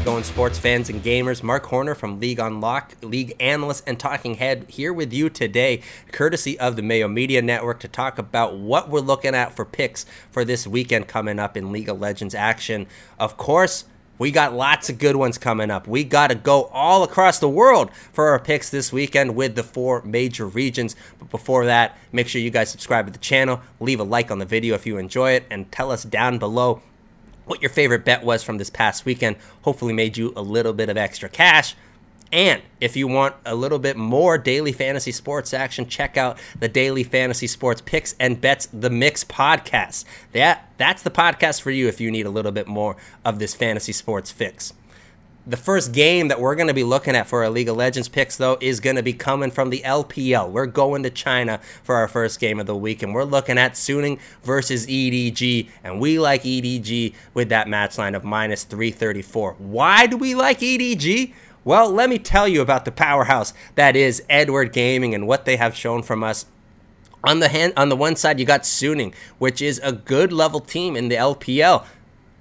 it going, sports fans and gamers? Mark Horner from League Unlock, League Analyst and Talking Head here with you today, courtesy of the Mayo Media Network, to talk about what we're looking at for picks for this weekend coming up in League of Legends action. Of course, we got lots of good ones coming up. We got to go all across the world for our picks this weekend with the four major regions. But before that, make sure you guys subscribe to the channel, leave a like on the video if you enjoy it, and tell us down below what your favorite bet was from this past weekend. Hopefully, made you a little bit of extra cash. And if you want a little bit more daily fantasy sports action, check out the Daily Fantasy Sports Picks and Bets the Mix podcast. That that's the podcast for you if you need a little bit more of this fantasy sports fix the first game that we're going to be looking at for our League of Legends picks, though, is going to be coming from the LPL. We're going to China for our first game of the week, and we're looking at Suning versus EDG, and we like EDG with that match line of minus 334. Why do we like EDG? Well, let me tell you about the powerhouse that is Edward Gaming and what they have shown from us on the hand on the one side you got Suning, which is a good level team in the LPL.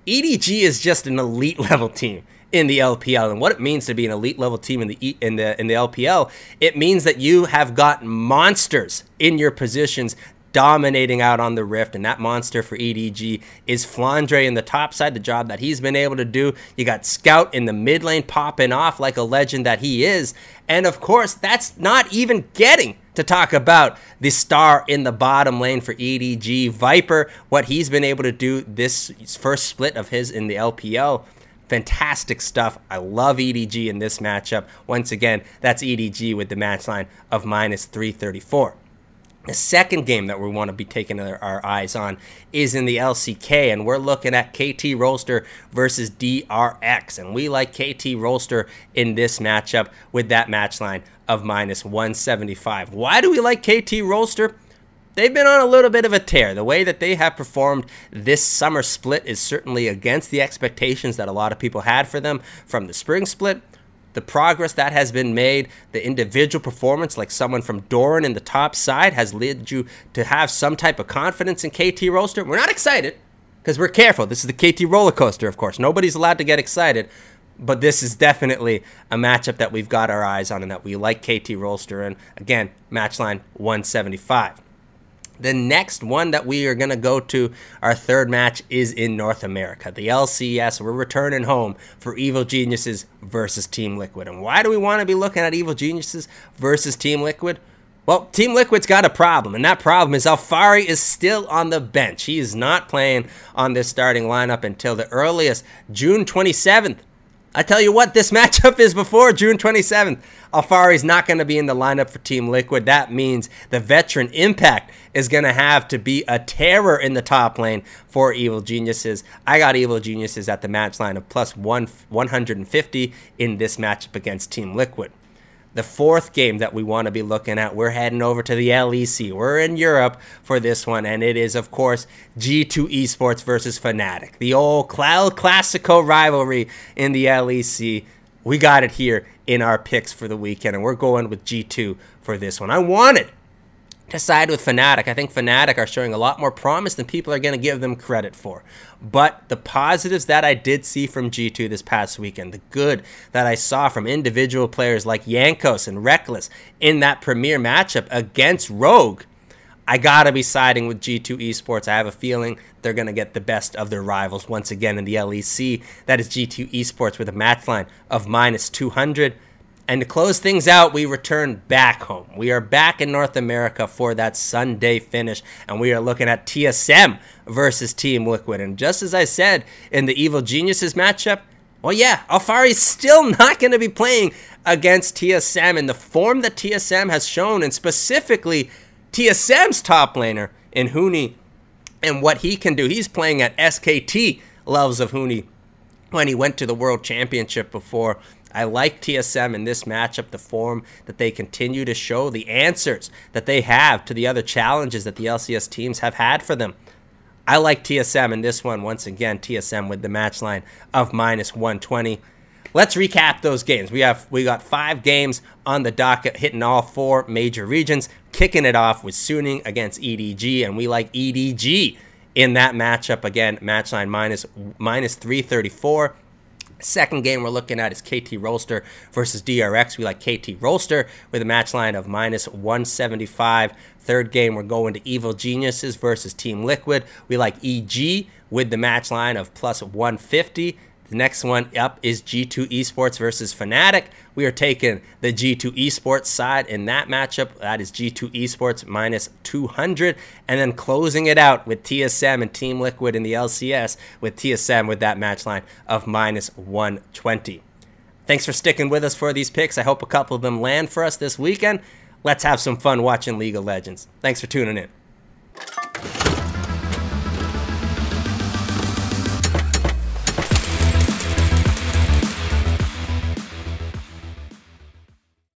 EDG is just an elite level team in the LPL and what it means to be an elite level team in the in the in the LPL. It means that you have got monsters in your positions dominating out on the rift. And that monster for EDG is Flandre in the top side the job that he's been able to do. You got Scout in the mid lane popping off like a legend that he is. And of course that's not even getting to talk about the star in the bottom lane for EDG Viper what he's been able to do this first split of his in the LPL Fantastic stuff. I love EDG in this matchup. Once again, that's EDG with the match line of minus 334. The second game that we want to be taking our, eyes on is in the LCK, and we're looking at KT Rolster versus DRX. And we like KT Rolster in this matchup with that match line of minus 175. Why do we like KT Rolster? They've been on a little bit of a tear. The way that they have performed this summer split is certainly against the expectations that a lot of people had for them from the spring split. The progress that has been made, the individual performance, like someone from Doran in the top side, has led you to have some type of confidence in KT Rolster. We're not excited because we're careful. This is the KT roller coaster, of course. Nobody's allowed to get excited, but this is definitely a matchup that we've got our eyes on and that we like KT Rolster. And again, match line 175. The next one that we are going to go to, our third match, is in North America. The LCS, we're returning home for Evil Geniuses versus Team Liquid. And why do we want to be looking at Evil Geniuses versus Team Liquid? Well, Team Liquid's got a problem, and that problem is Alphari is still on the bench. He is not playing on this starting lineup until the earliest June 27th. I tell you what, this matchup is before June 27th. Alphari's not going to be in the lineup for Team Liquid. That means the veteran impact is going to have to be a terror in the top lane for Evil Geniuses. I got Evil Geniuses at the match line of plus one, 150 in this matchup against Team Liquid the fourth game that we want to be looking at, we're heading over to the LEC. We're in Europe for this one, and it is, of course, G2 Esports versus Fnatic. The old Cloud Classico rivalry in the LEC. We got it here in our picks for the weekend, and we're going with G2 for this one. I wanted to side with Fnatic. I think Fnatic are showing a lot more promise than people are going to give them credit for. But the positives that I did see from G2 this past weekend, the good that I saw from individual players like Jankos and Rekkles in that premier matchup against Rogue, I gotta be siding with G2 Esports. I have a feeling they're gonna get the best of their rivals once again in the LEC. That is G2 Esports with a match line of minus 200. And to close things out, we return back home. We are back in North America for that Sunday finish, and we are looking at TSM versus Team Liquid. And just as I said in the Evil Geniuses matchup, well, yeah, Alphari's still not going to be playing against TSM in the form that TSM has shown, and specifically TSM's top laner in Huni and what he can do. He's playing at SKT levels of Huni when he went to the World Championship before I like TSM in this matchup, the form that they continue to show, the answers that they have to the other challenges that the LCS teams have had for them. I like TSM in this one. Once again, TSM with the match line of minus 120. Let's recap those games. We have we got five games on the docket, hitting all four major regions. Kicking it off with Suning against EDG, and we like EDG in that matchup again. Match line minus minus 334 Second game we're looking at is KT Rolster versus DRX. We like KT Rolster with a match line of minus 175. Third game we're going to Evil Geniuses versus Team Liquid. We like EG with the match line of plus 150. The next one up is G2 Esports versus Fnatic. We are taking the G2 Esports side in that matchup. That is G2 Esports minus 200. And then closing it out with TSM and Team Liquid in the LCS with TSM with that match line of minus 120. Thanks for sticking with us for these picks. I hope a couple of them land for us this weekend. Let's have some fun watching League of Legends. Thanks for tuning in.